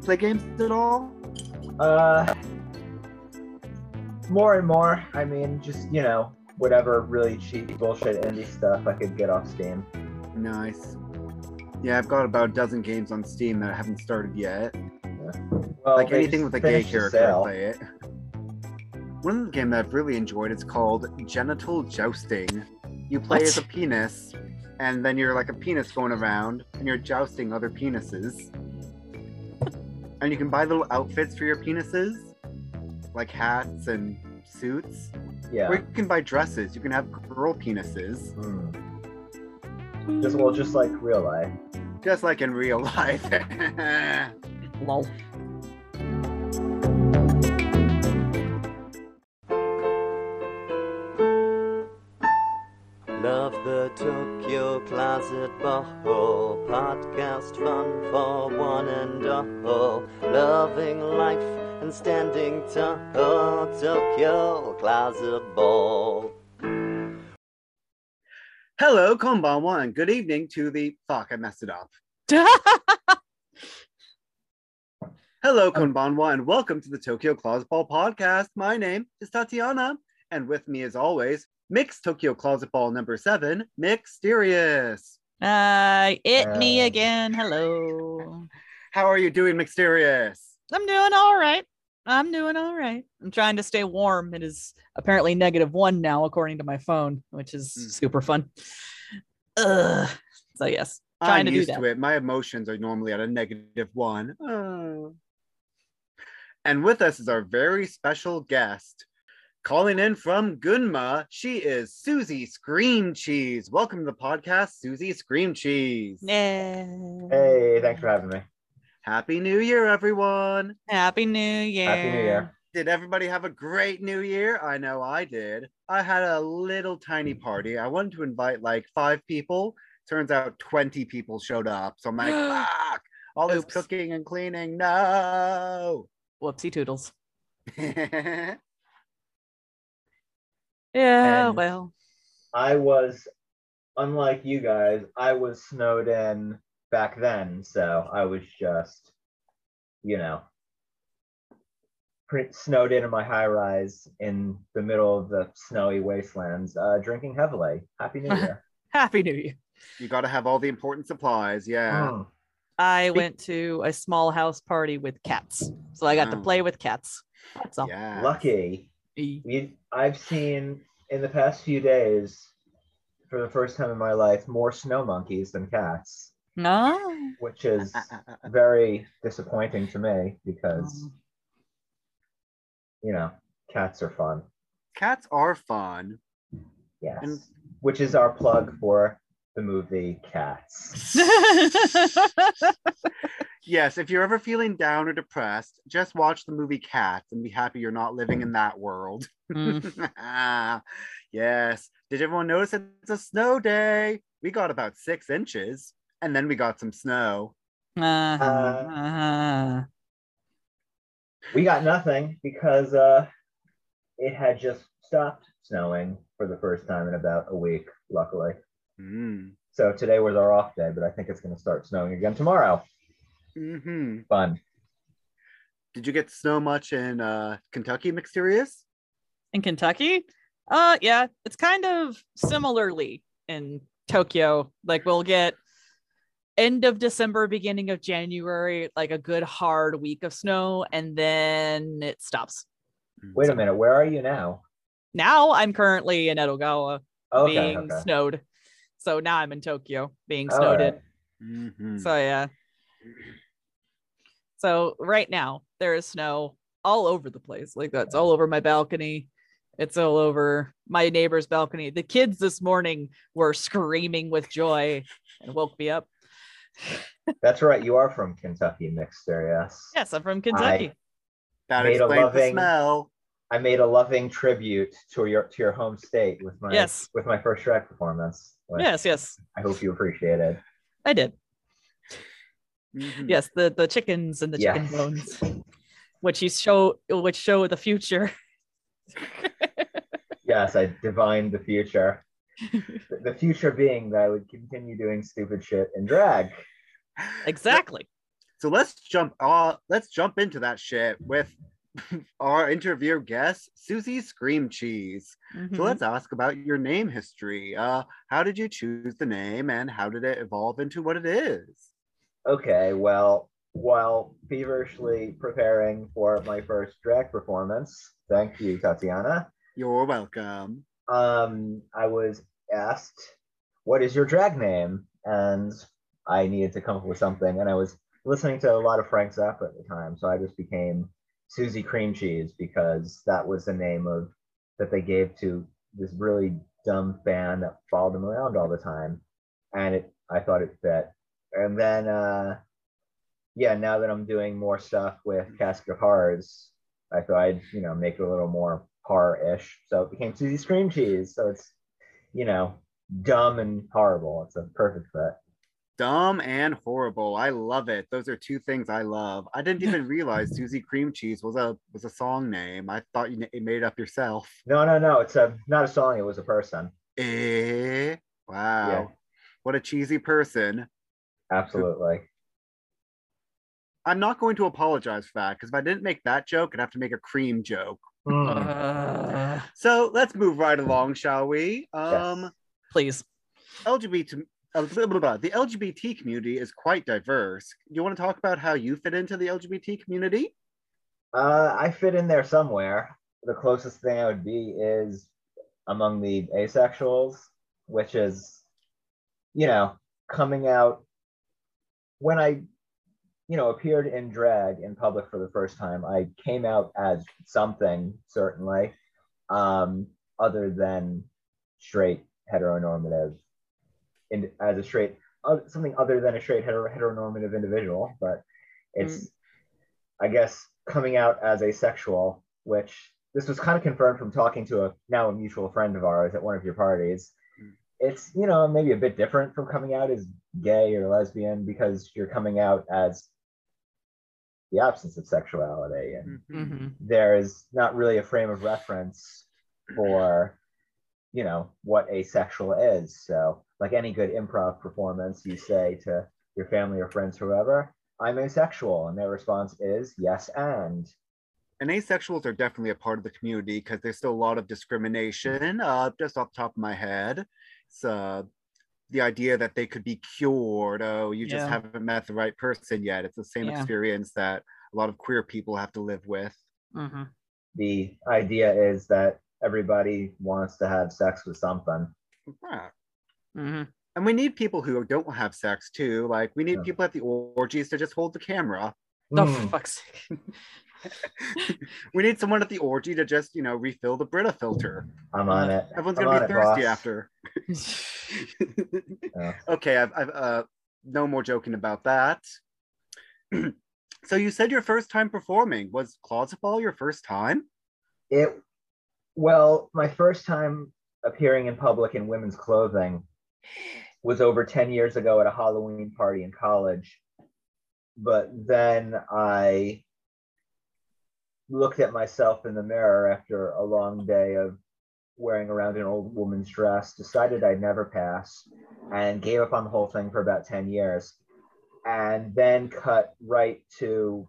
play games at all? Uh, more and more. I mean, just you know, whatever really cheap bullshit indie stuff I could get off Steam. Nice. Yeah, I've got about a dozen games on Steam that I haven't started yet. Well, like anything with a gay character, I play it. One of the game that I've really enjoyed is called Genital Jousting. You play What? as a penis, and then you're like a penis going around, and you're jousting other penises. And you can buy little outfits for your penises, like hats and suits. Yeah. Or you can buy dresses. You can have girl penises, Hmm. Just well, just like real life. just like in real life. Lol. Closet Ball podcast, fun for one and all. Loving life and standing tall, Tokyo Closet Ball. Hello, konbanwa, and good evening to the. Fuck, I messed it up. Hello, oh. konbanwa, and welcome to the Tokyo Closet Ball podcast. My name is Tatiana, and with me, as always, Mixed Tokyo Closet Ball number seven, Mixterious. Uh, it me Uh. again. Hello. How are you doing, Mysterious? I'm doing all right. I'm doing all right. I'm trying to stay warm. It is apparently negative one now, according to my phone, which is Mm. super fun. Ugh. So yes, trying I'm to do used that. to it. My emotions are normally at a negative one. Oh. And with us is our very special guest. Calling in from Gunma, she is Susie Scream Cheese. Welcome to the podcast, Susie Scream Cheese. Yeah. Hey, thanks for having me. Happy New Year, everyone. Happy New Year. Happy New Year. Did everybody have a great New Year? I know I did. I had a little tiny party. I wanted to invite like five people. Turns out 20 people showed up. So I'm like, fuck, all this Oops. cooking and cleaning. No. Whoopsie toodles. yeah. Yeah, And- well. I was, unlike you guys, I was snowed in back then, so I was just, you know, pre- snowed in in my high rise in the middle of the snowy wastelands, uh, drinking heavily. Happy New Year. Happy New Year. You got to have all the important supplies. Yeah. Mm. I went to a small house party with cats. So I got to Oh. play with cats. That's all. Yeah. Lucky. We, I've seen in the past few days, for the first time in my life, more snow monkeys than cats, No. which is very disappointing to me because, Oh. you know, cats are fun. Cats are fun. Yes. And- Which is our plug for the movie Cats. Yes, if you're ever feeling down or depressed, just watch the movie Cats and be happy you're not living in that world. Mm. yes. Did everyone notice it's a snow day? We got about six inches and then we got some snow. Uh-huh, Uh, uh-huh. we got nothing because uh, it had just stopped snowing for the first time in about a week, luckily. Mm. So today was our off day, but I think it's going to start snowing again tomorrow. hmm Fun. Did you get snow much in uh, Kentucky, Mysterious? In Kentucky? Uh yeah, it's kind of similarly in Tokyo. Like we'll get end of December, beginning of January, like a good hard week of snow, and then it stops. Wait a minute. Where are you now? Now I'm currently in Edogawa Okay. being okay. snowed. So now I'm in Tokyo being snowed right. in. Mhm. So yeah. So right now there is snow all over the place. Like that's all over my balcony. It's all over my neighbor's balcony. The kids this morning were screaming with joy and woke me up. That's right. You are from Kentucky, Mixter. Yes. Yes, I'm from Kentucky. That Made a the loving- smell. I made a loving tribute to your to your home state with my Yes. with my first track performance. yes, yes, I hope you appreciated. I did. Mhm. Yes, the the chickens and the chicken Yes. bones, which you show, which show the future. Yes, I divined the future. The- the future being that I would continue doing stupid shit in drag. exactly. So let's jump uh let's jump into that shit with our interview guest, Susie Scream Cheese. Mhm. So let's ask about your name history. Uh how did you choose the name and how did it evolve into what it is? Okay, well, while feverishly preparing for my first drag performance, thank you, Tatiana. You're welcome. Um, I was asked, "What is your drag name?" And I needed to come up with something, and I was listening to a lot of Frank Zappa at the time, so I just became Susie Cream Cheese because that was the name of that they gave to this really dumb fan that followed them around all the time, and it I thought it fit. And then, uh, yeah, now that I'm doing more stuff with Casket of I thought I'd you know make it a little more horror-ish, so it became Susie Scream Cheese. So it's you know dumb and horrible. It's a perfect fit. Dumb and horrible. I love it. Those are two things I love. I didn't even realize Susie Cream Cheese was a was a song name. I thought you made it up yourself. No, no, no. It's a not a song. It was a person. Eh? Wow. Yeah. What a cheesy person. Absolutely. I'm not going to apologize for that because if I didn't make that joke, I'd have to make a cream joke. Mm. Uh, So let's move right along, shall we? Um, please. LGBT, uh, blah, blah, blah. the LGBT community is quite diverse. Do You want to talk about how you fit into the LGBT community? Uh, I fit in there somewhere. The closest thing I would be is among the asexuals, which is, you know, coming out when I, you know, appeared in drag in public for the first time. I came out as something certainly, um, other than straight heteronormative, in, as a straight uh, something other than a straight hetero, heteronormative individual, but it's I guess coming out as asexual, which this was kind of confirmed from talking to a now a mutual friend of ours at one of your parties. Mm. It's you know maybe a bit different from coming out as gay or lesbian because you're coming out as the absence of sexuality and Mhm. there's not really a frame of reference for you know what asexual is so like any good improv performance you say to your family or friends whoever i'm asexual and their response is yes and And asexuals are definitely a part of the community because there's still a lot of discrimination. Uh, just off the top of my head, it's uh, the idea that they could be cured. Oh, you just Yeah. haven't met the right person yet. It's the same Yeah. experience that a lot of queer people have to live with. Mhm. the idea is that everybody wants to have sex with something Right. Mhm. And we need people who don't have sex too. Like we need Yeah. people at the orgies to just hold the camera. The for fuck's sake. we need someone at the orgy to just, you know, refill the Brita filter. i'm on it Everyone's I'm gonna be it, thirsty boss. after. Yeah. Okay, I've, I've uh, no more joking about that. so you said your first time performing was closet ball your first time? It well, my first time appearing in public in women's clothing was over 10 years ago at a Halloween party in college. But then I looked at myself in the mirror after a long day of wearing around an old woman's dress, decided I'd never pass, and gave up on the whole thing for about 10 years. And then cut right to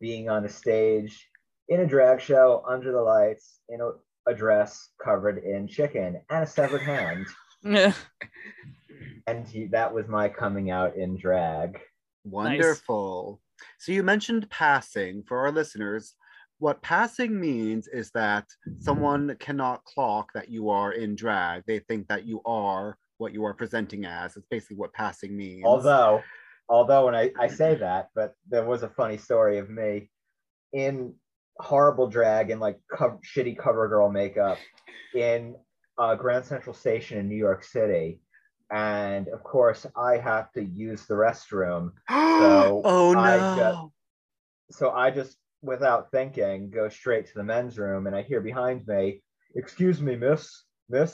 being on a stage in a drag show under the lights in a, a dress covered in chicken and a severed hand. Yeah. And he- that was my coming out in drag. Wonderful. So you mentioned passing for our listeners. What passing means is that someone cannot clock that you are in drag. They think that you are what you are presenting as. It's basically what passing means. Although, although, when I, I say that, but there was a funny story of me in horrible drag and like co- shitty cover girl makeup in uh, Grand Central Station in New York City. And of course, I have to use the restroom. So oh I no. just- So I just, without thinking, go straight to the men's room. And I hear behind me, Excuse me, miss, miss.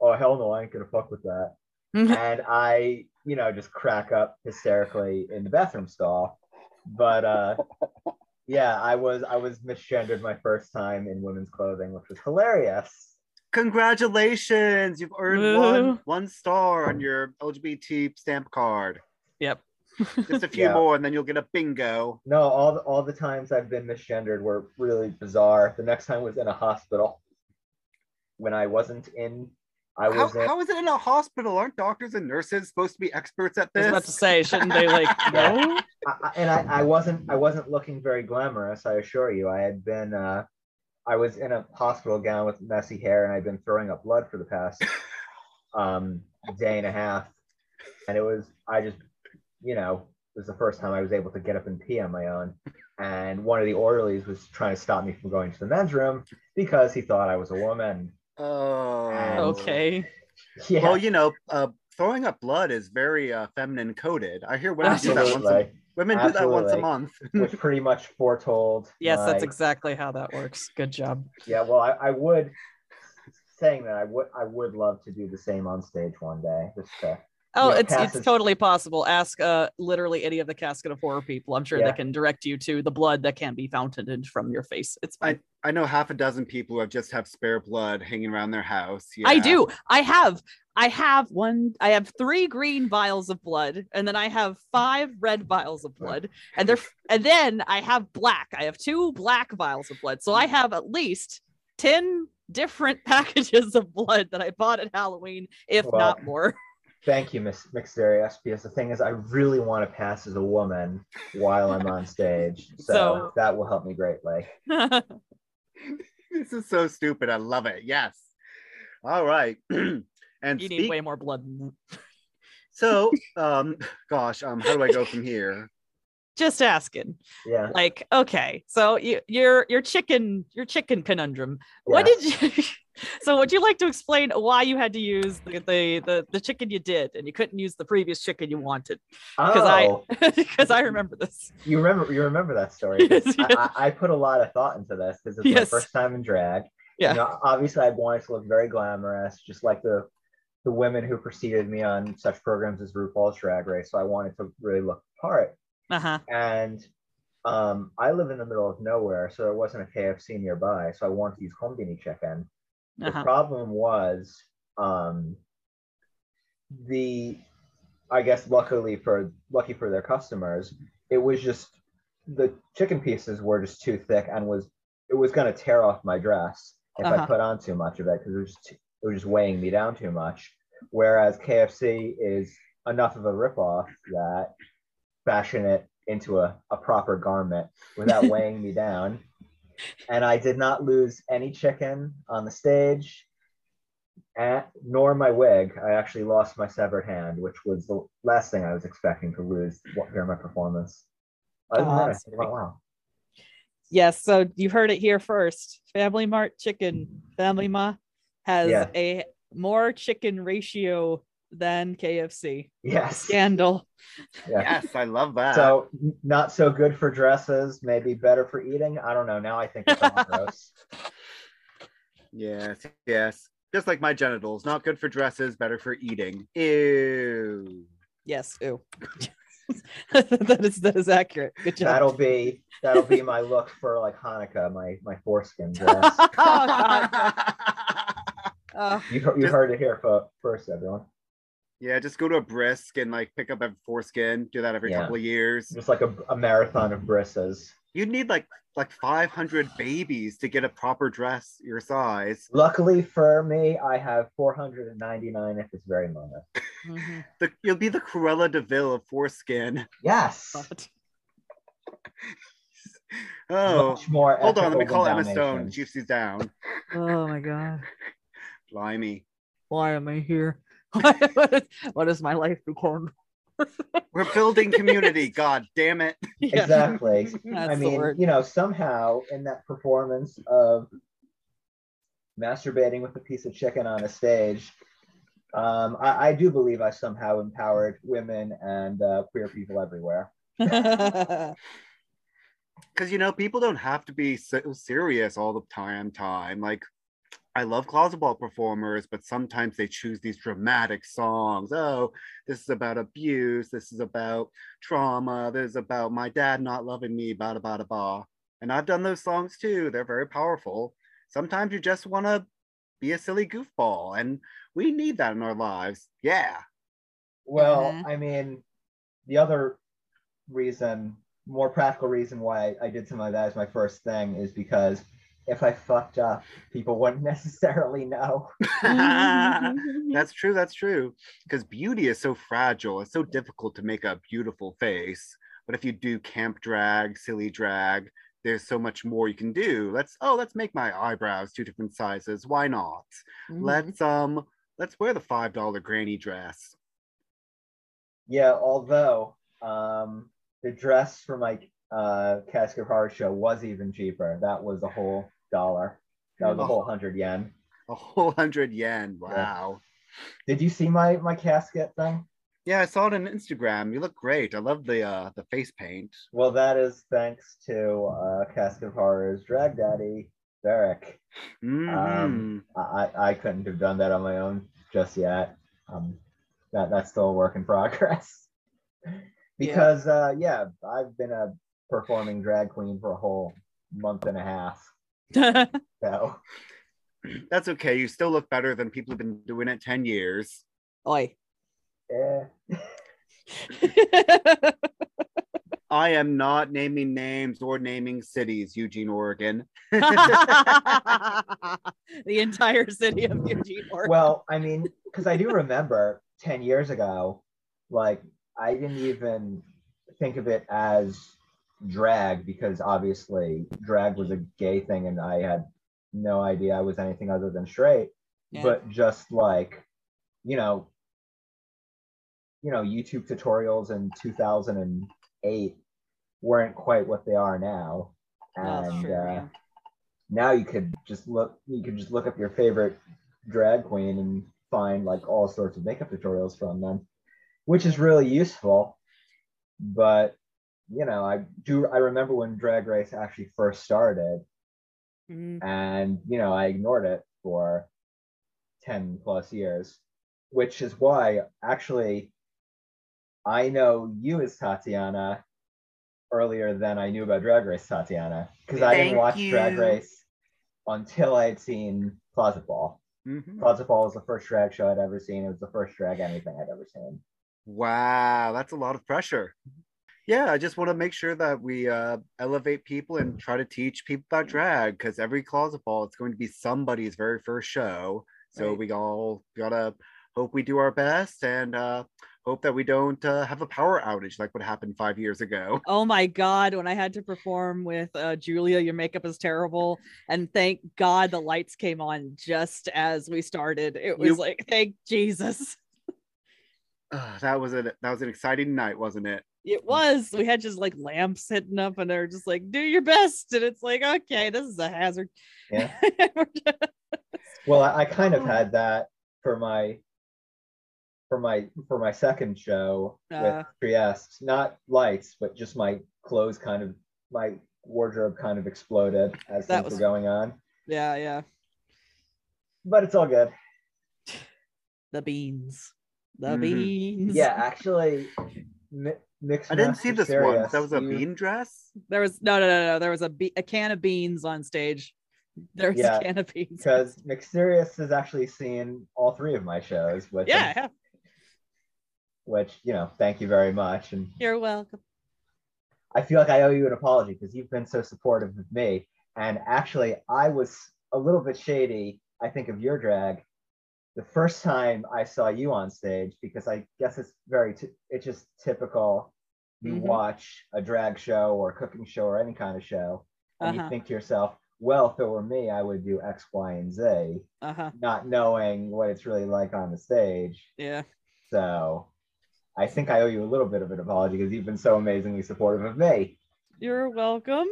Oh, hell no, I ain't gonna fuck with that and I, you know, just crack up hysterically in the bathroom stall. But uh yeah, I was I was misgendered my first time in women's clothing, which was hilarious. Congratulations! You've earned Woo. one one star on your LGBT stamp card. Yep. Just a few Yeah. more, and then you'll get a bingo. No, all the, all the times I've been misgendered were really bizarre. The next time was in a hospital when I wasn't in. I was How, was in. how is it in a hospital? Aren't doctors and nurses supposed to be experts at I was this? about to say, shouldn't they like no? I, I- and I, I wasn't I wasn't looking very glamorous. I assure you. I had been. Uh, I was in a hospital gown with messy hair, and I'd been throwing up blood for the past um, day and a half. And it was I just, you know, it was the first time I was able to get up and pee on my own. And one of the orderlies was trying to stop me from going to the men's room because he thought I was a woman. Oh, Okay. Yeah, Well, you know, uh, throwing up blood is very uh, feminine coded. I hear women do that once. A, absolutely. do that once a month. Which pretty much foretold. Yes, that's exactly how that works. Good job. Yeah, well, I, I would saying that I would I would love to do the same on stage one day. Just to, Oh, Yeah, it's it's passage- totally possible. Ask uh literally any of the casket of horror people. I'm sure Yeah. they can direct you to the blood that can be fountained from your face. It's fine. I know half a dozen people who have just have spare blood hanging around their house. I do. I have. I have one. I have three green vials of blood, and then I have five red vials of blood, and they're and then I have black. I have two black vials of blood. So I have at least ten different packages of blood that I bought at Halloween, if Well, not more. thank you, Miss Mixterious, because the thing is, I really want to pass as a woman while I'm on stage, so, So- that will help me greatly. This is so stupid. I love it. Yes. All right. and you speak- need way more blood. Than that. so, um, gosh, um, how do I go from here? Just asking. Yeah, Like, okay, so you, your your chicken your chicken conundrum. What did you? so, would you like to explain why you had to use the the the, the chicken you did, and you couldn't use the previous chicken you wanted? Because oh, I because I remember this. you remember you remember that story? Yes, I, yes. I, I put a lot of thought into this because it's Yes. my first time in drag. Yeah. You know, obviously, I wanted to look very glamorous, just like the the women who preceded me on such programs as RuPaul's Drag Race. So I wanted to really look the part. Uh huh. And um, I live in the middle of nowhere, so there wasn't a KFC nearby. So I wanted to use Combini chicken. The Uh huh. problem was um, the, I guess, luckily for lucky for their customers, it was just the chicken pieces were just too thick and was it was going to tear off my dress if I Uh-huh. put on too much of it because it was too, it was just weighing me down too much. Whereas KFC is enough of a ripoff that fashion it into a, a proper garment without weighing me down. And I did not lose any chicken on the stage, at, nor my wig. I actually lost my severed hand, which was the last thing I was expecting to lose during my performance. Other than that, I think went. Yes. So you heard it here first. Family Mart chicken, Family Ma has Yeah. a more chicken ratio than KFC. Yes. Scandal. Yeah. Yes, I love that. So not so good for dresses, maybe better for eating. I don't know. Now I think it's all gross. yes, yes. Just like my genitals, not good for dresses, better for eating. Ew. Yes. Ew. that is that is accurate. Good job. That'll be that'll be my look for like Hanukkah, my my foreskin dress. oh, God. Uh, you you Just- heard it here fo- first, everyone. yeah, just go to a bris and like pick up a foreskin. Do that every Yeah. couple of years. Just like a, a marathon of brisses. You'd need like like 500 babies to get a proper dress your size. Luckily for me, I have 499 at this very moment. mhm. The, you'll be the Cruella de Vil of foreskin. Yes. God. Oh, Much more. hold on. Let me call Emma Stone. Dalmatians. See down. Oh my god. Blimey. Why am I here? what, is, my life become? We're building community. God damn it. Yeah, Exactly. That's I mean, you know, somehow in that performance of masturbating with a piece of chicken on a stage, um, I, I do believe I somehow empowered women and uh, queer people everywhere. because you know people don't have to be so serious all the time time like i love closet ball performers but sometimes they choose these dramatic songs. Oh this is about abuse this is about trauma this is about my dad not loving me bada bada ba and i've done those songs too. They're very powerful. Sometimes you just want to be a silly goofball and we need that in our lives. Yeah. Well, Mhm. I mean, the other reason, more practical reason why I, I did something like that as my first thing is because if I fucked up, people wouldn't necessarily know. that's true. That's true. Because beauty is so fragile. It's so difficult to make a beautiful face. But if you do camp drag, silly drag, there's so much more you can do. Let's oh, let's make my eyebrows two different sizes. Why not? Mhm. Let's um let's wear the five dollar granny dress. Yeah, although um, the dress for my uh, Casket Horror show was even cheaper. That was a whole dollar. That was a Oh. whole hundred yen. A whole hundred yen. Wow. Did you see my my casket thing? Yeah, I saw it on Instagram. You look great. I love the uh the face paint. Well, that is thanks to uh, Casket of Horror's drag daddy, Derek. Mhm. Um, I, I couldn't have done that on my own just yet. Um, that that's still a work in progress. because uh, yeah, I've been a performing drag queen for a whole month and a half. So That's okay. You still look better than people who've been doing it 10 years. Oi. eh. I am not naming names or naming cities, Eugene, Oregon. the entire city of Eugene, Oregon. well, I mean, because I do remember 10 years ago, like, I didn't even think of it as drag because obviously drag was a gay thing and I had no idea I was anything other than straight. Yeah. But just like, you know, you know, YouTube tutorials in 2008 weren't quite what they are now. And true, uh, yeah. now you could just look you could just look up your favorite drag queen and find like all sorts of makeup tutorials from them which is really useful but you know i do i remember when drag race actually first started Mhm. and you know i ignored it for 10 plus years which is why actually i know you as tatiana earlier than i knew about drag race tatiana because i didn't watch drag race until i had seen closet ball Mhm. closet ball was the first drag show i'd ever seen it was the first drag anything i'd ever seen Wow, that's a lot of pressure. Yeah, I just want to make sure that we uh, elevate people and try to teach people about drag because every closet ball it's going to be somebody's very first show. So Right. we all gotta hope we do our best and uh, hope that we don't uh, have a power outage like what happened five years ago. Oh my god, when I had to perform with uh, Julia, your makeup is terrible. And thank God the lights came on just as we started. It was You- like, thank Jesus. Uh, that was a that was an exciting night, wasn't it? It was. We had just like lamps hitting up, and they're just like, do your best. And it's like, okay, this is a hazard. Yeah. well i, I kind of had that for my for my for my second show Uh. with Trieste. Not lights, but just my clothes kind of my wardrobe kind of exploded as things was- were going on. yeah, yeah. But it's all good. The beans. The Mhm. beans. Yeah, actually, mi- mixed. I didn't see Master this one. Serious, That was a you- bean dress. There was no, no, no, no. There was a be- a can of beans on stage. There was Yeah, a can of beans. because Mixterious has actually seen all three of my shows, which yeah, yeah, which you know, thank you very much. And you're welcome. I feel like I owe you an apology because you've been so supportive of me. And actually, I was a little bit shady, I think, of your drag the first time I saw you on stage because I guess it's very, t- it's just typical. You Mhm. watch a drag show or a cooking show or any kind of show, and Uh-huh. you think to yourself, well, if it were me, I would do X, Y, and Z, Uh huh. not knowing what it's really like on the stage. Yeah. So I think I owe you a little bit of an apology because you've been so amazingly supportive of me. You're welcome.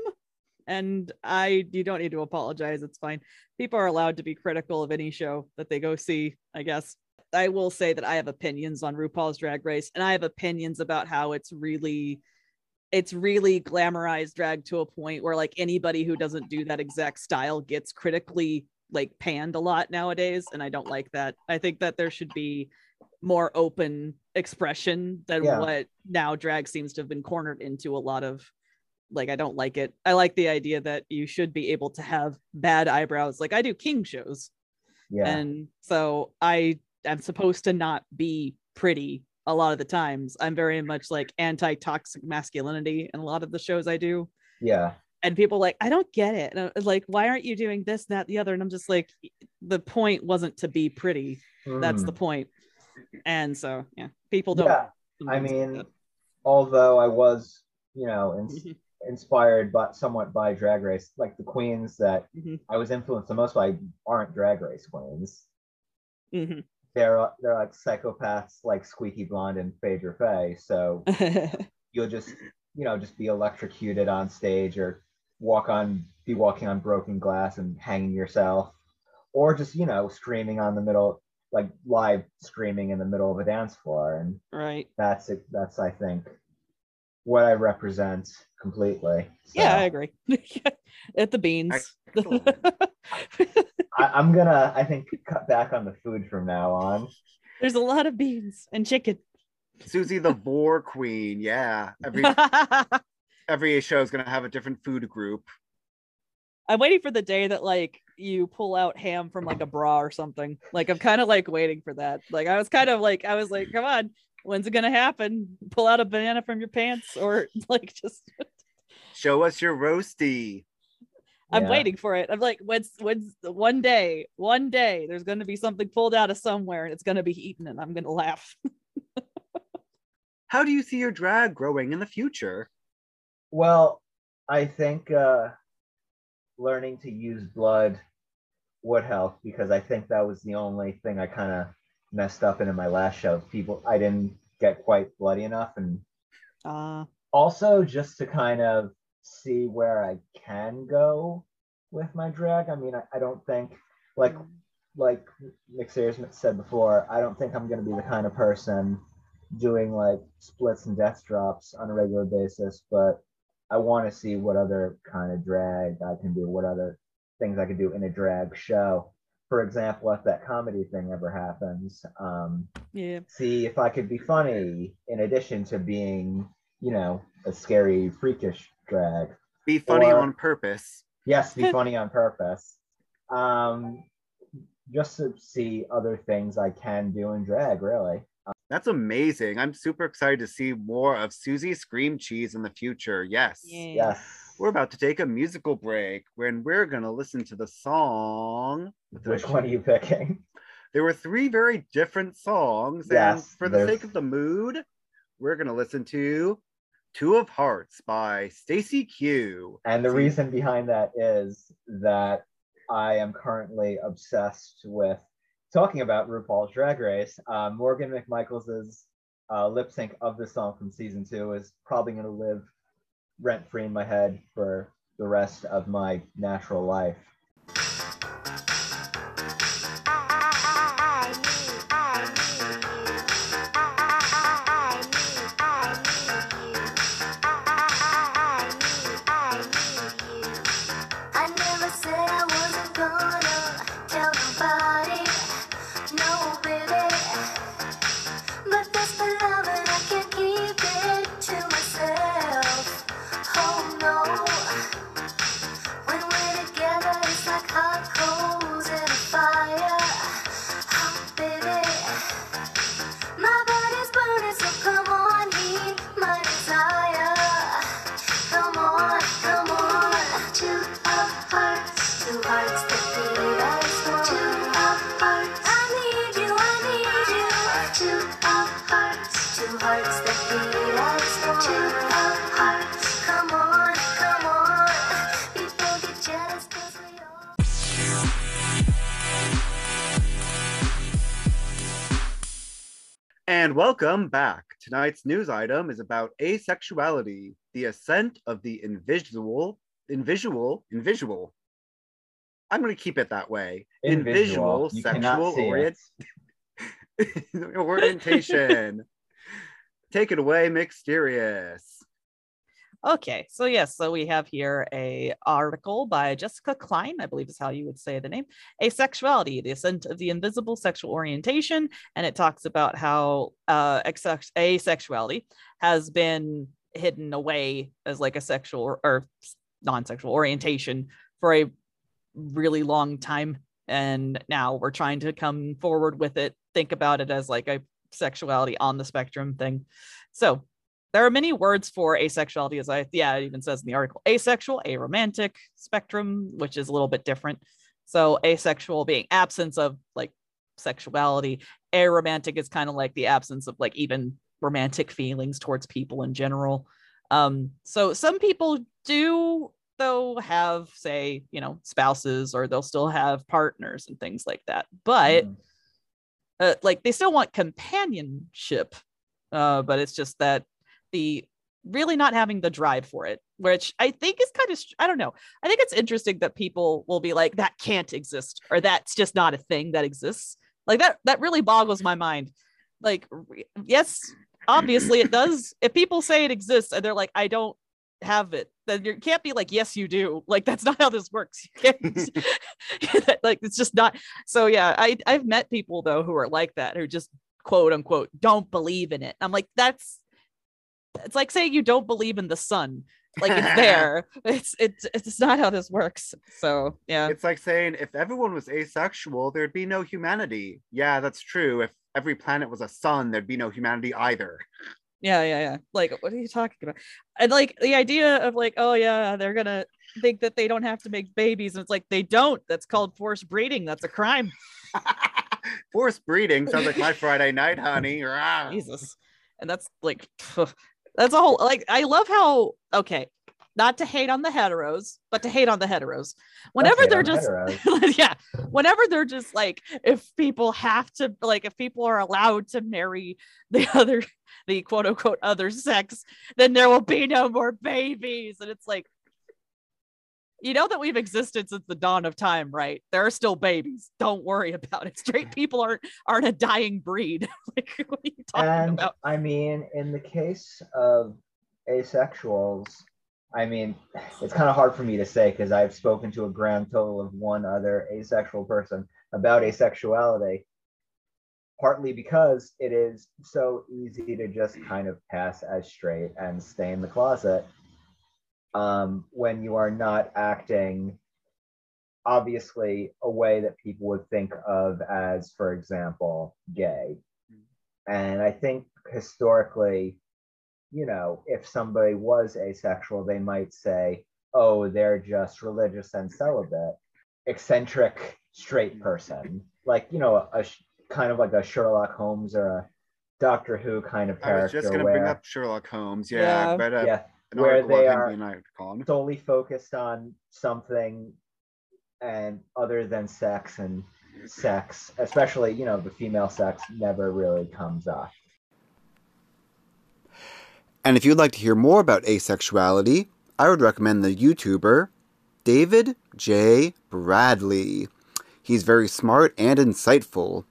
And I, you don't need to apologize. It's fine. People are allowed to be critical of any show that they go see, I guess. I will say that I have opinions on RuPaul's Drag Race, and I have opinions about how it's really, it's really glamorized drag to a point where like anybody who doesn't do that exact style gets critically like panned a lot nowadays, and I don't like that. I think that there should be more open expression than Yeah. what now drag seems to have been cornered into a lot of like I don't like it. I like the idea that you should be able to have bad eyebrows like I do king shows. Yeah. And so I am supposed to not be pretty a lot of the times. I'm very much like anti-toxic masculinity in a lot of the shows I do. Yeah. And people like, I don't get it. And I'm like, why aren't you doing this, that, the other? And I'm just like, the point wasn't to be pretty. That's the Mm. point. And so yeah, people don't. Yeah. I mean, although I was, you know, ins- Mhm, inspired but somewhat by drag race, like the queens that mhm, I was influenced the most by aren't drag race queens. mhm. They're they're like psychopaths like Squeaky Blonde and Phaedra Faye. So you'll just you know just be electrocuted on stage or walk on be walking on broken glass and hanging yourself or just you know screaming on the middle like live screaming in the middle of a dance floor and right. that's it that's i think what i represent completely Yeah, I agree. At the beans. I, i'm gonna i think cut back on the food from now on There's a lot of beans and chicken. Susie the Boar Queen. Yeah. Every every show is gonna have a different food group. I'm waiting for the day that like you pull out ham from like a bra or something. Like I'm kind of like waiting for that. Like I was kind of like I was like, come on, when's it gonna happen? Pull out a banana from your pants or like just Show us your roasty. I'm Yeah. waiting for it. I'm like, when's when's one day, one day there's gonna be something pulled out of somewhere and it's gonna be eaten and I'm gonna laugh. How do you see your drag growing in the future? Well, I think uh, learning to use blood would help because I think that was the only thing I kind of messed up in in my last show. People, I didn't get quite bloody enough, and Uh also just to kind of see where I can go with my drag. I mean, I, I don't think like like Nick Sayers said before, I don't think I'm going to be the kind of person doing like splits and death drops on a regular basis, but I want to see what other kind of drag I can do, what other things I can do in a drag show. For example, if that comedy thing ever happens, um, yeah. see if I could be funny in addition to being, you know, a scary, freakish drag. Be funny Or- on purpose. Yes, be funny on purpose. Um, just to see other things I can do in drag, really. That's amazing. I'm super excited to see more of Susie Scream Cheese in the future. Yes. Yeah. Yes. We're about to take a musical break when we're going to listen to the song. what did I Which one are you picking? There were three very different songs. and for the there's- sake of the mood, we're going to listen to Two of Hearts by Stacey Q. And the reason behind that is that I am currently obsessed with talking about RuPaul's Drag Race. Uh, Morgan McMichaels' uh, lip sync of the song from season two is probably going to live rent free in my head for the rest of my natural life. Welcome back. Tonight's news item is about asexuality, the ascent of the invisual, invisual, invisual. I'm going to keep it that way. Invisual, cannot sexual orient- orientation. Take it away, Mysterious. Okay, so yes, so we have here a article by Jessica Klein, I believe is how you would say the name, Asexuality, the Ascent of the Invisible Sexual Orientation, and it talks about how uh, asexuality has been hidden away as like a sexual or, or non-sexual orientation for a really long time, and now we're trying to come forward with it, think about it as like a sexuality on the spectrum thing. So there are many words for asexuality, as I yeah, it even says in the article. Asexual, aromantic spectrum, which is a little bit different. So asexual being absence of like sexuality. Aromantic is kind of like the absence of like even romantic feelings towards people in general. Um, so some people do though have say you know spouses or they'll still have partners and things like that but Mhm. uh, like they still want companionship uh but it's just that the really not having the drive for it which i think is kind of i don't know. I think it's interesting that people will be like that can't exist or that's just not a thing that exists. Like that that really boggles my mind. Like yes obviously it does. If people say it exists and they're like i don't have it then you can't be like yes you do. Like that's not how this works. You can't like it's just not so yeah i i've met people though who are like that who just quote unquote don't believe in it. I'm like that's it's like saying you don't believe in the sun like it's there it's it's it's not how this works so yeah It's like saying if everyone was asexual, there'd be no humanity. Yeah, that's true. If every planet was a sun, there'd be no humanity either. Yeah, yeah, yeah. Like, what are you talking about? And like the idea of like, oh yeah, they're gonna think that they don't have to make babies, and it's like they don't. That's called forced breeding. That's a crime. Forced breeding sounds like my Friday night, honey. Jesus. And that's like, that's a whole like. I love how okay, not to hate on the heteros, but to hate on the heteros. Whenever they're just heteros. yeah whenever they're just like if people have to like if people are allowed to marry the other the quote unquote other sex then there will be no more babies and it's like you know that we've existed since the dawn of time right? There are still babies. Don't worry about it. Straight people aren't aren't a dying breed. Like what are you talking and about? I mean, in the case of asexuals, I mean, it's kind of hard for me to say because I've spoken to a grand total of one other asexual person about asexuality, partly because it is so easy to just kind of pass as straight and stay in the closet um, when you are not acting obviously a way that people would think of as, for example, gay. And I think historically, you know, if somebody was asexual, they might say, oh, they're just religious and celibate, eccentric straight person. Like, you know, a, sh- kind of like a Sherlock Holmes or a Doctor Who kind of character. I was just gonna where, bring up Sherlock Holmes. Yeah, Yeah. I read a, yeah, an where they are- being an icon. solely focused on something and other than sex and sex, especially, you know, the female sex never really comes up. And if you'd like to hear more about asexuality, I would recommend the YouTuber David J. Bradley. He's very smart and insightful.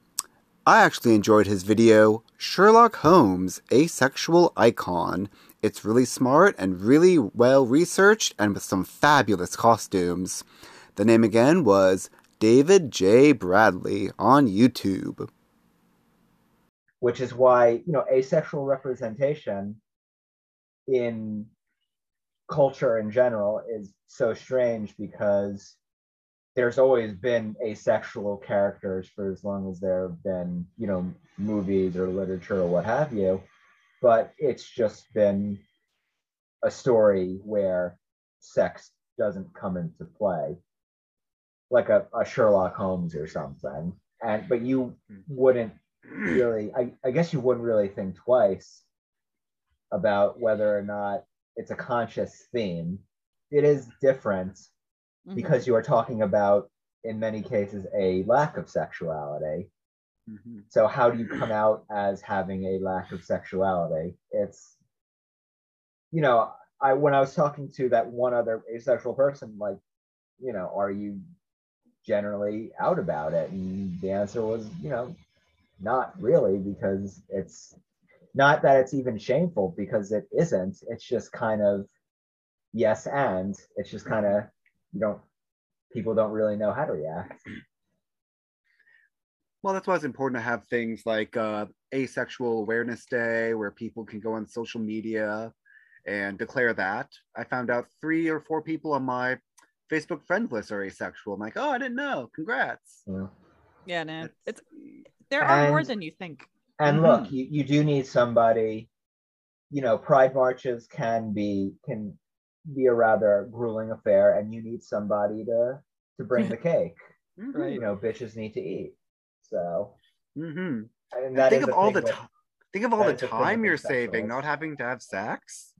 I actually enjoyed his video, Sherlock Holmes, Asexual Icon. It's really smart and really well researched and with some fabulous costumes. The name again was David J. Bradley on YouTube. which is why you know asexual representation in culture in general is so strange because there's always been asexual characters for as long as there have been you know movies or literature or what have you but it's just been a story where sex doesn't come into play. Like a, a sherlock holmes or something. And but you wouldn't really I, I guess you wouldn't really think twice about whether or not it's a conscious theme. It is different Mhm. because you are talking about in many cases a lack of sexuality Mm-hmm. so how do you come out as having a lack of sexuality? It's you know i when i was talking to that one other asexual person like you know are you generally out about it? And the answer was you know not really because it's not that it's even shameful because it isn't. It's just kind of yes and. It's just kind of you don't people don't really know how to react Well, that's why it's important to have things like uh, Asexual Awareness Day, where people can go on social media and declare that. I found out three or four people on my Facebook friend list are asexual. I'm like, oh, I didn't know. Congrats. you know yeah nah. That's- it's there are more than you think And Mhm. look, you, you do need somebody, you know, pride marches can be can be a rather grueling affair, and you need somebody to to bring the cake. Right. You know, bitches need to eat. So mm-hmm. and think of all the with-. Think of all the is the thing time you're saving not having to have sex.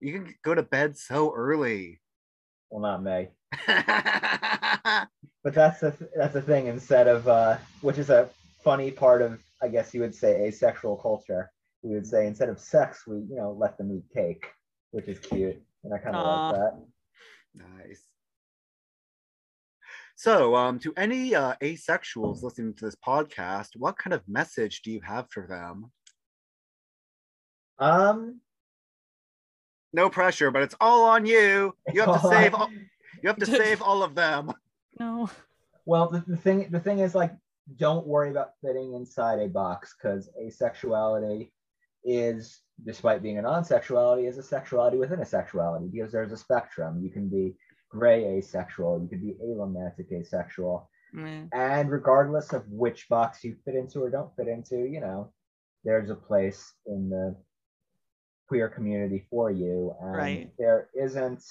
You can go to bed so early. well, not me. But that's the that's the thing. Instead of uh, which is a funny part of I guess you would say asexual culture. We would say instead of sex, we you know let them eat cake, which is cute, and I kind of like that. Nice. So, um, to any uh, asexuals listening to this podcast, what kind of message do you have for them? Um, No pressure, but it's all on you. You have to save. All, you have to save all of them. No. Well, the, the thing the thing is like, don't worry about fitting inside a box because asexuality is, despite being a non-sexuality, is a sexuality within a sexuality because there's a spectrum. You can be gray asexual, you could be aromantic asexual, Mm. and regardless of which box you fit into or don't fit into, you know, there's a place in the queer community for you. And Right. there isn't,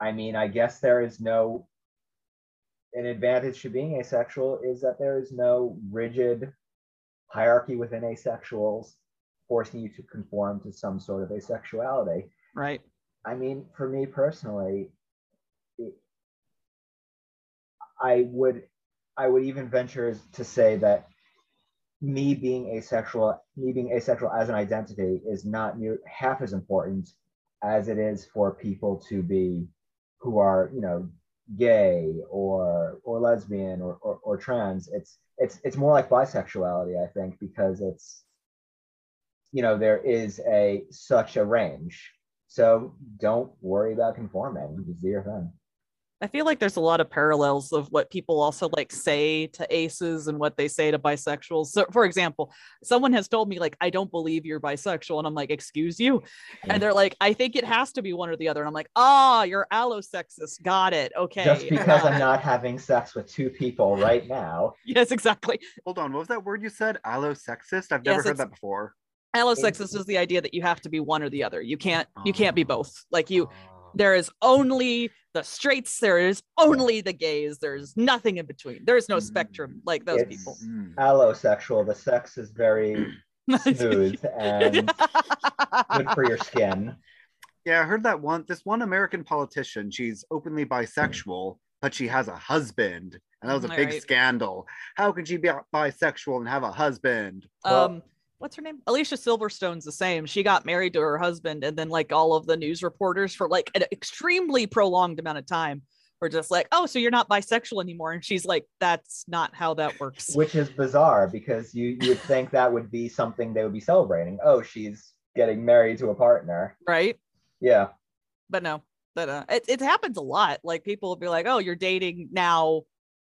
I mean, I guess there is no, an advantage to being asexual is that there is no rigid hierarchy within asexuals forcing you to conform to some sort of asexuality. Right. I mean, for me personally, it, I would, I would even venture to say that me being asexual, me being asexual as an identity, is not near half as important as it is for people to be who are, you know, gay or or lesbian or, or, or trans. It's it's it's more like bisexuality, I think, because it's you know there is a such a range so don't worry about conforming. Just do your thing. I feel like there's a lot of parallels of what people also like say to aces and what they say to bisexuals. So, for example, someone has told me like, "I don't believe you're bisexual," and I'm like, "Excuse you," Yeah. and they're like, "I think it has to be one or the other," and I'm like, "Ah, you're allosexist. Got it. Okay." Just because I'm not having sex with two people right now. Yes, exactly. Hold on, what was that word you said? Allosexist? I've never Yes, heard that before. Allosexist is the idea that you have to be one or the other. You can't. You can't be Oh. both. Like you, Oh. There is only the straights. There is only the gays. There's nothing in between. There is no Mm. spectrum like those It's- people. Mm. Allosexual. The sex is very smooth and good for your skin. Yeah, I heard that one. This one American politician, she's openly bisexual, but she has a husband, and that was a Mm, big right. scandal. How can she be bisexual and have a husband? Well- um what's her name alicia silverstone's the same she got married to her husband and then like all of the news reporters for like an extremely prolonged amount of time were just like oh so you're not bisexual anymore and she's like that's not how that works Which is bizarre because you you would think that would be something they would be celebrating. Oh, she's getting married to a partner. right Yeah. but no but uh it, it happens a lot like people will be like oh you're dating now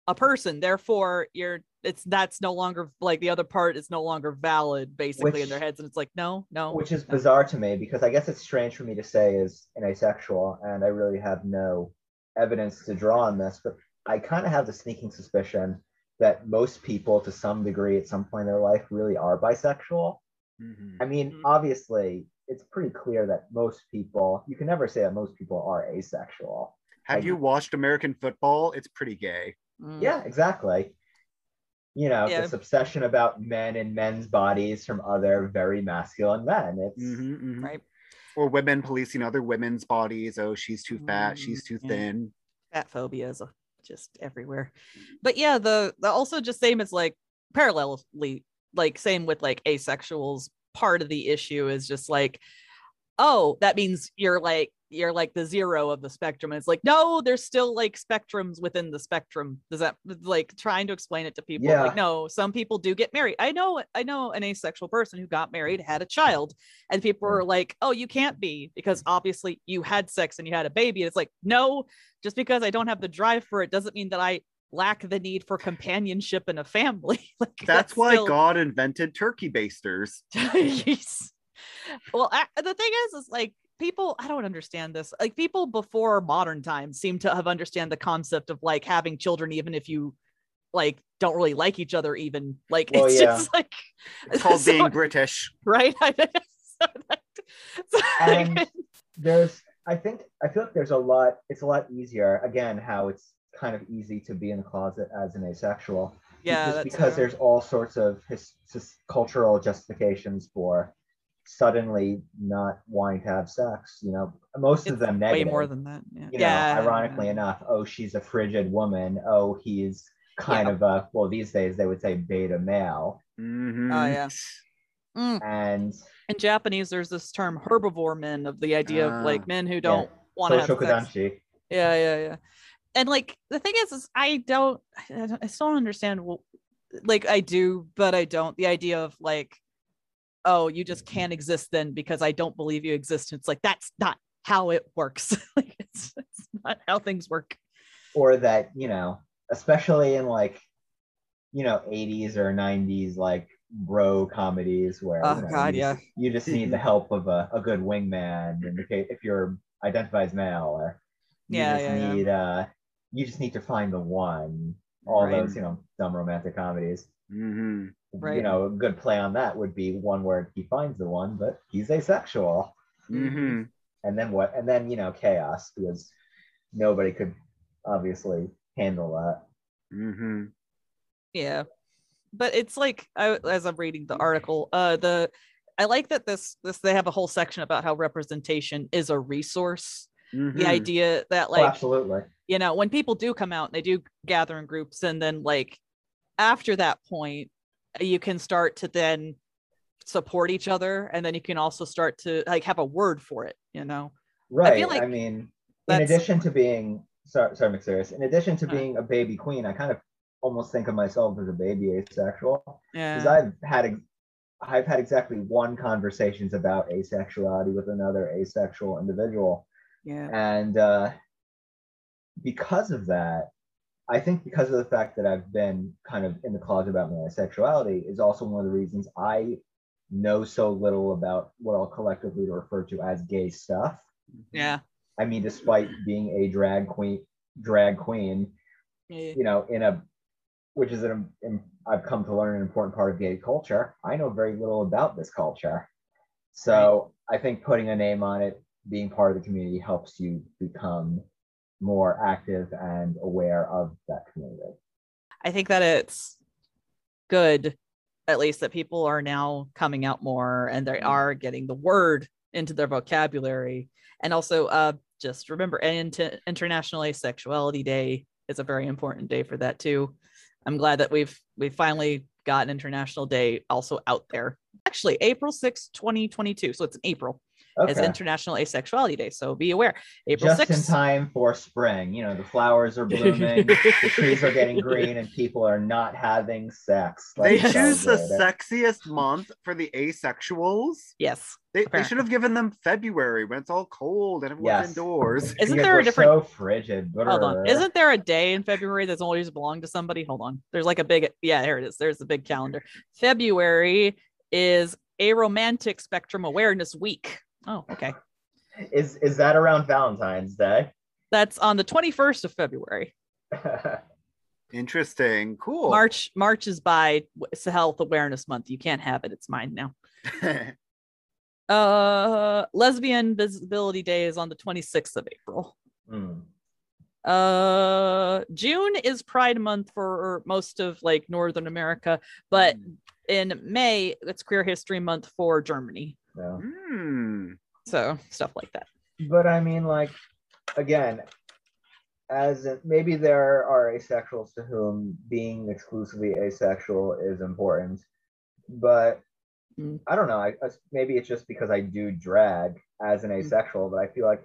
a person therefore you're it's that's no longer like the other part is no longer valid basically in their heads and it's like no no Which is no. bizarre to me because I guess it's strange for me to say is an asexual, and I really have no evidence to draw on this, but I kind of have the sneaking suspicion that most people, to some degree, at some point in their life, really are bisexual. Mhm. I mean, Mhm. obviously, it's pretty clear that most people, you can never say that most people are asexual. Have I- you watched American football? It's pretty gay. Mm. Yeah, exactly. You know, Yeah. this obsession about men and men's bodies from other very masculine men. It's Mhm, mhm. right Or women policing other women's bodies. Oh, she's too fat. She's too Mm, thin. fat phobia is just everywhere but yeah the, the also just same as like parallelly like same with like asexuals part of the issue is just like oh that means you're like you're like the zero of the spectrum and it's like no there's still like spectrums within the spectrum does that like trying to explain it to people Yeah. like no some people do get married i know i know an asexual person who got married had a child and people were like oh you can't be because obviously you had sex and you had a baby it's like no just because I don't have the drive for it doesn't mean that I lack the need for companionship and a family. like That's, why still- God invented turkey basters. Yes. well, I, the thing is, is like people. I don't understand this. Like people before modern times seem to have understand the concept of like having children, even if you like don't really like each other even like Well, it's yeah. just like It's called so- being British. right I. So that- so, like, there's I think I feel like there's a lot it's a lot easier again how it's kind of easy to be in the closet as an asexual yeah just because fair. there's all sorts of his, his cultural justifications for suddenly not wanting to have sex you know most of It's them way more than that yeah, you know yeah ironically yeah. enough oh she's a frigid woman oh he's kind Yeah. of a well these days they would say beta male Mhm. Oh, yeah. Mm. and in Japanese, there's this term herbivore men of the idea of Ah, like men who don't want to have social sex. kodanshi Yeah, yeah, yeah. And like the thing is, is I don't, I, don't, I still don't understand. Well, like I do, but I don't. The idea of like, oh, you just can't exist then because I don't believe you exist. It's like that's not how it works. like it's, it's not how things work. or that you know especially in like you know 80s or 90s like bro comedies where Oh, you, know, God, you, yeah. just, you just need the help of a, a good wingman and if, if you're identified as male or you Yeah, just yeah, yeah. need uh you just need to find the one all Right. those you know dumb romantic comedies Mhm. you know a good play on that would be one where he finds the one but he's asexual Mhm. and then what and then you know chaos because nobody could obviously handle that Mhm. Yeah, but it's like I, as I'm reading the article, uh, the I like that this this they have a whole section about how representation is a resource. The Mhm. idea that Oh, like absolutely you know when people do come out and they do gather in groups and then like after that point you can start to then support each other and then you can also start to like have a word for it you know Right. I, feel like I mean, in addition to being sorry, sorry, Mixterious, in addition to Huh. being a baby queen, I kind of almost think of myself as a baby asexual because yeah I've had I've had exactly one conversations about asexuality with another asexual individual, yeah and uh, because of that, I think because of the fact that I've been kind of in the closet about my sexuality is also one of the reasons I know so little about what I'll collectively refer to as gay stuff. yeah I mean, despite being a drag queen, drag queen, yeah you know, in a which is an im- I've come to learn an important part of gay culture. I know very little about this culture, so I think putting a name on it, being part of the community, helps you become more active and aware of that community. I think that it's good, at least that people are now coming out more and they are getting the word into their vocabulary. And also, uh, just remember, Inter- International Asexuality Day is a very important day for that too. I'm glad that we've we finally got an International Day also out there. Actually, April sixth, 2022. So it's in April. It's Okay. International Asexuality Day. So be aware. April Just in 6th. time for spring. You know, the flowers are blooming, the trees are getting green, and people are not having sex. They choose the sexiest month for the asexuals. Yes. They, they should have given them February when it's all cold and everyone's Yes. indoors. Isn't Because there a we're different So frigid. Hold on. Isn't there a day in February that's always belonged to somebody? Hold on. There's like a big, yeah, there it is. There's the big calendar. February is a romantic spectrum awareness week. Oh, okay. is is that around Valentine's Day? That's on the 21st of February. Interesting. Cool. March, March is bi it's a health awareness month. You can't have it. It's mine now. Uh, lesbian visibility day is on the 26th of April. Hmm. Uh, June is Pride Month for most of like Northern America, but in May it's Queer History Month for Germany. No. Hmm. So stuff like that. But I mean, like, again, as in, maybe there are asexuals to whom being exclusively asexual is important, but Mm. I don't know. I, I- maybe it's just because I do drag as an asexual, but I feel like,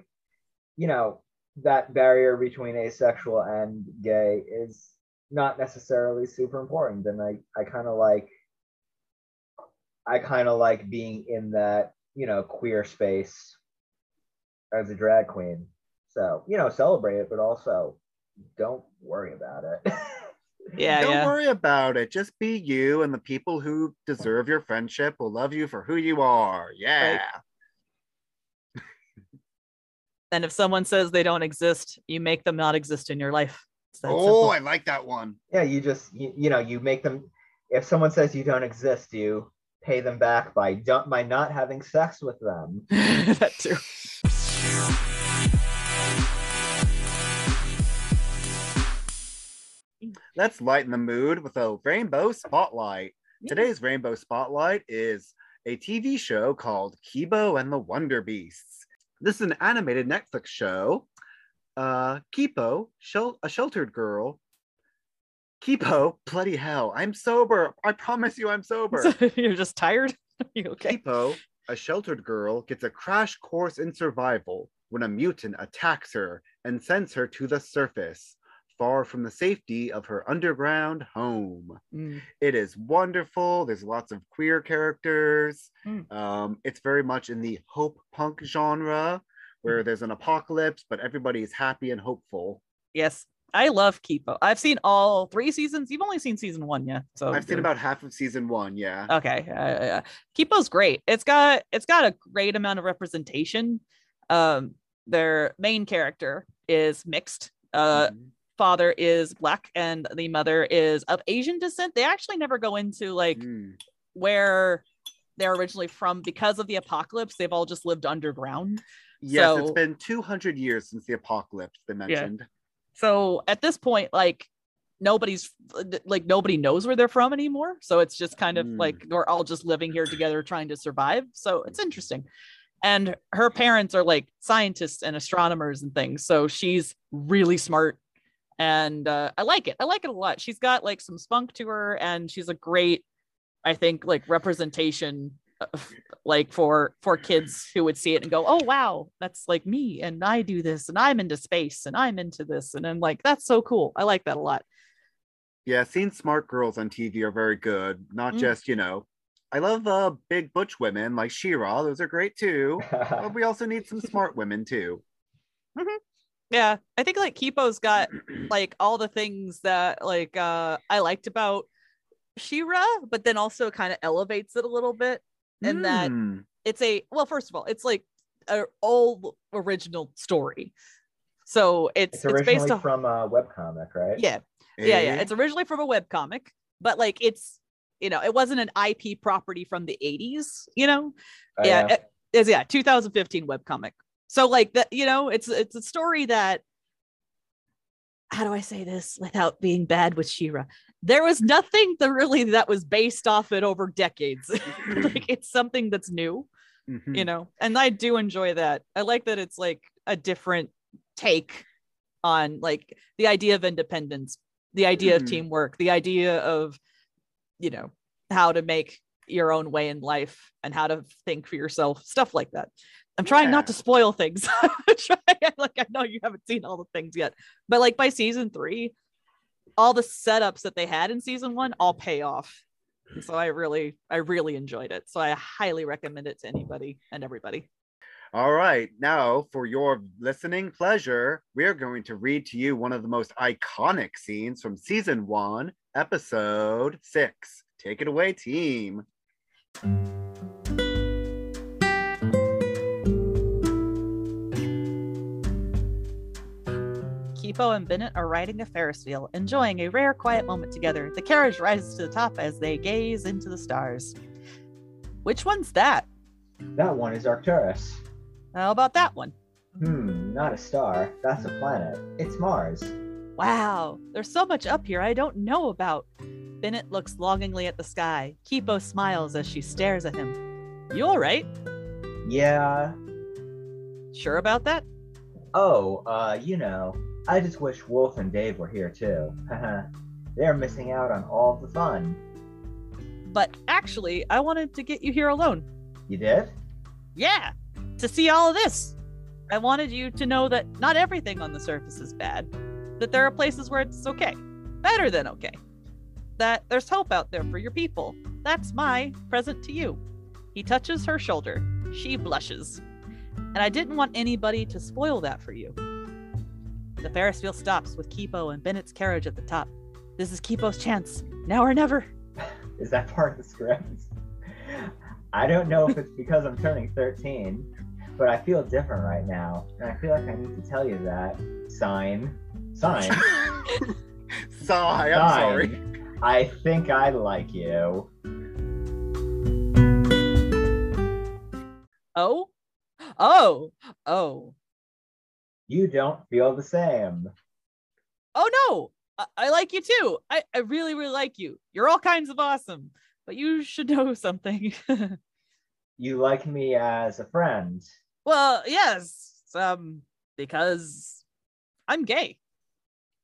you know, that barrier between asexual and gay is not necessarily super important, and I I kind of like. I kind of like being in that, you know, queer space as a drag queen. So, you know, celebrate it, but also don't worry about it. Yeah, Don't yeah. worry about it. Just be you, and the people who deserve your friendship will love you for who you are. Yeah. And if someone says they don't exist, you make them not exist in your life. It's that Oh, simple. I like that one. Yeah, you just you, you know you make them. If someone says you don't exist, you pay them back by don't by not having sex with them. that too. Let's lighten the mood with a rainbow spotlight. Today's rainbow spotlight is a TV show called Kipo and the Wonder Beasts. This is an animated Netflix show. Uh, Kipo, shel- a sheltered girl. Kipo, bloody hell, I'm sober. I promise you, I'm sober. You're just tired? you okay? Kipo, a sheltered girl, gets a crash course in survival when a mutant attacks her and sends her to the surface, far from the safety of her underground home. Mm. It is wonderful. There's lots of queer characters. Mm. Um, it's very much in the hope punk genre where there's an apocalypse, but everybody is happy and hopeful. Yes. I love Kipo. I've seen all three seasons. You've only seen season one, yeah. So I've seen about half of season one. Yeah. okay uh, yeah. kipo's great it's got it's got a great amount of representation um their main character is mixed uh Mhm. father is black and the mother is of asian descent they actually never go into like Mm. where they're originally from because of the apocalypse they've all just lived underground Yes, it's been two hundred years since the apocalypse, they mentioned. So at this point like nobody's like nobody knows where they're from anymore. So it's just kind of Mm. like we're all just living here together trying to survive. So it's interesting. And her parents are like scientists and astronomers and things. So she's really smart. And uh, i like it. I like it a lot. She's got like some spunk to her. And she's a great i think like representation like for for kids who would see it and go oh wow that's like me and i do this and i'm into space and i'm into this and i'm like that's so cool i like that a lot Yeah, seeing smart girls on TV are very good. Not Mm. just, you know, I love uh, big butch women like She-Ra. Those are great too. But we also need some smart women too. yeah i think like kipo's got like all the things that like uh i liked about She-Ra but then also kind of elevates it a little bit and that Mm. it's a well first of all it's like an all original story. So it's it's it's, originally based on from a webcomic, right? yeah. Yeah yeah. It's originally from a web comic but like it's you know it wasn't an ip property from the 80s you know? Oh, yeah, it is yeah 2015 webcomic so like that you know it's it's a story that how do i say this without being bad with She-Ra there was nothing that really that was based off it over decades. Like it's something that's new Mhm. you know and i do enjoy that. I like that it's like a different take on like the idea of independence the idea of Mhm. teamwork the idea of you know how to make your own way in life and how to think for yourself stuff like that. I'm trying not to spoil things. I'm trying- like i know you haven't seen all the things yet but like by season three all the setups that they had in season one all pay off so i really i really enjoyed it so i highly recommend it to anybody and everybody All right, now for your listening pleasure, we are going to read to you one of the most iconic scenes from season one, episode six. Take it away, team. Kipo and Bennett are riding a Ferris wheel, enjoying a rare quiet moment together. The carriage rises to the top as they gaze into the stars. Which one's that? That one is Arcturus. How about that one? Hmm, not a star. That's a planet. It's Mars. Wow, there's so much up here I don't know about. Bennett looks longingly at the sky. Kipo smiles as she stares at him. You all right? Yeah. Sure about that? Oh, uh, you know, I just wish Wolf and Dave were here too. They're missing out on all the fun. But actually, I wanted to get you here alone. You did? Yeah, to see all of this. I wanted you to know that not everything on the surface is bad, that there are places where it's okay, better than okay, that there's hope out there for your people. That's my present to you. He touches her shoulder. She blushes. And I didn't want anybody to spoil that for you. The Ferris wheel stops with Kipo and Bennett's carriage at the top. This is Kipo's chance, now or never. Is that part of the script? I don't know if it's because I'm turning 13, but I feel different right now. And I feel like I need to tell you that. Sign, Sign. Sigh, I'm Sign. sorry. I think I like you. Oh, oh, oh, You don't feel the same. oh no! I, I like you too. I, I really, really like you. You're all kinds of awesome. But you should know something. You like me as a friend. well, yes, um, because I'm gay.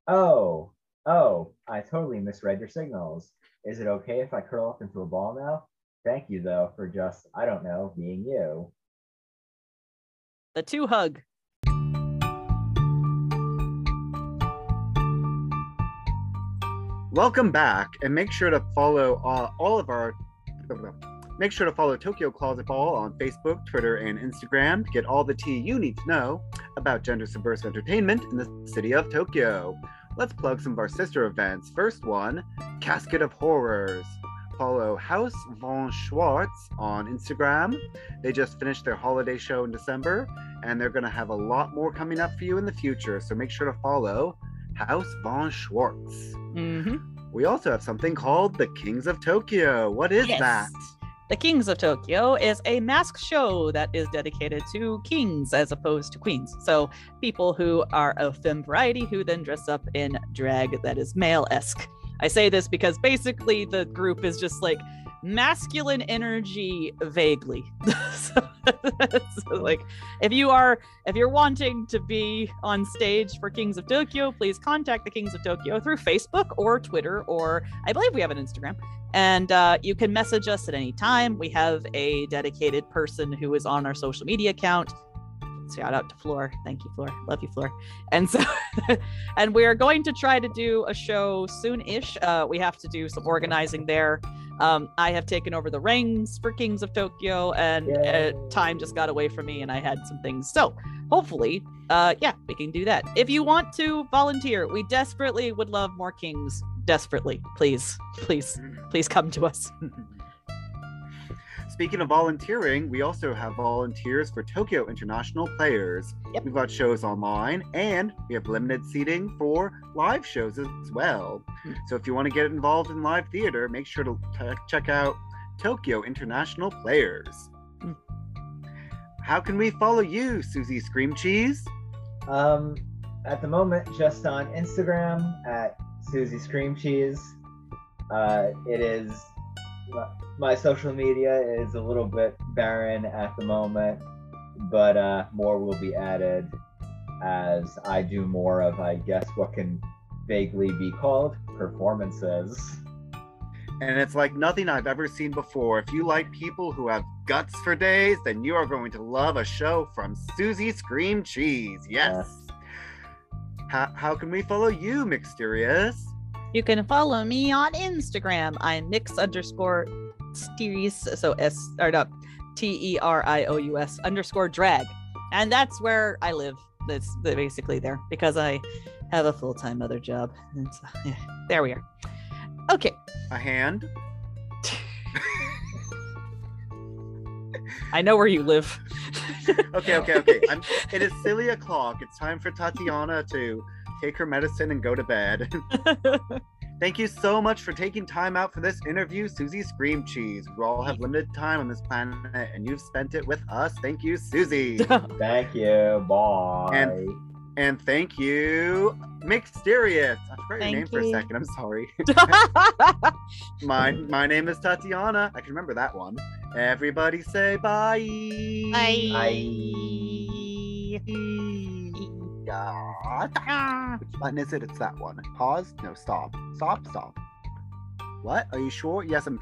Oh, oh, I totally misread your signals. Is it okay if I curl up into a ball now? Thank you, though, for just, I don't know, being you. The two hug. Welcome back, and make sure to follow uh, all of our. Make sure to follow Tokyo Closet Ball on Facebook, Twitter, and Instagram to get all the tea you need to know about gender subversive entertainment in the city of Tokyo. Let's plug some of our sister events. First one, Casket of Horrors. Follow House Von Schwartz on Instagram. They just finished their holiday show in December, and they're going to have a lot more coming up for you in the future. So make sure to follow House Von Schwartz. Mm-hmm. We also have something called the Kings of Tokyo. What is Yes. that? The Kings of Tokyo is a mask show that is dedicated to kings as opposed to queens. So people who are of femme variety who then dress up in drag that is male esque. I say this because basically the group is just like masculine energy vaguely. so, so, like if you are if you're wanting to be on stage for Kings of Tokyo, please contact the Kings of Tokyo through Facebook or Twitter or I believe we have an Instagram. And uh, you can message us at any time. We have a dedicated person who is on our social media account. Shout out to Floor. Thank you, Floor. Love you, Floor. And so, and we're going to try to do a show soon-ish. Uh, we have to do some organizing there. Um, I have taken over the reins for Kings of Tokyo, and uh, time just got away from me, and I had some things. So hopefully, uh, yeah, we can do that. If you want to volunteer, we desperately would love more kings. Desperately, please, please, please come to us. Speaking of volunteering, we also have volunteers for Tokyo International Players. Yep. We've got shows online and we have limited seating for live shows as well. Hmm. So if you want to get involved in live theater, make sure to t- check out Tokyo International Players. Hmm. How can we follow you, Susie Scream Cheese? Um, at the moment, just on Instagram at Susie Scream Cheese. Uh, it is my social media is a little bit barren at the moment, but uh, more will be added as I do more of, I guess, what can vaguely be called performances. And it's like nothing I've ever seen before. If you like people who have guts for days, then you are going to love a show from Susie Scream Cheese. Yes. How, how can we follow you, Mixterious? You can follow me on Instagram. I'm mix underscore Terious, so S or no, T E R I O U S underscore drag, and that's where I live. That's basically there because I have a full time other job. And so, yeah, there we are. Okay, A hand? I know where you live. Okay, okay, okay. I'm, it is silly o'clock. It's time for Tatiana to take her medicine and go to bed. Thank you so much for taking time out for this interview, Susie Scream Cheese. We all have limited time on this planet, and you've spent it with us. Thank you, Susie. Thank you. Bye. And- and thank you, Mixterious. I forgot your Thank name for a second. I'm sorry. my my name is Tatiana. I can remember that one. Everybody say bye. Bye. Which button is it? It's that one. Pause? No, stop. Stop, stop. What? Are you sure? Yes, I'm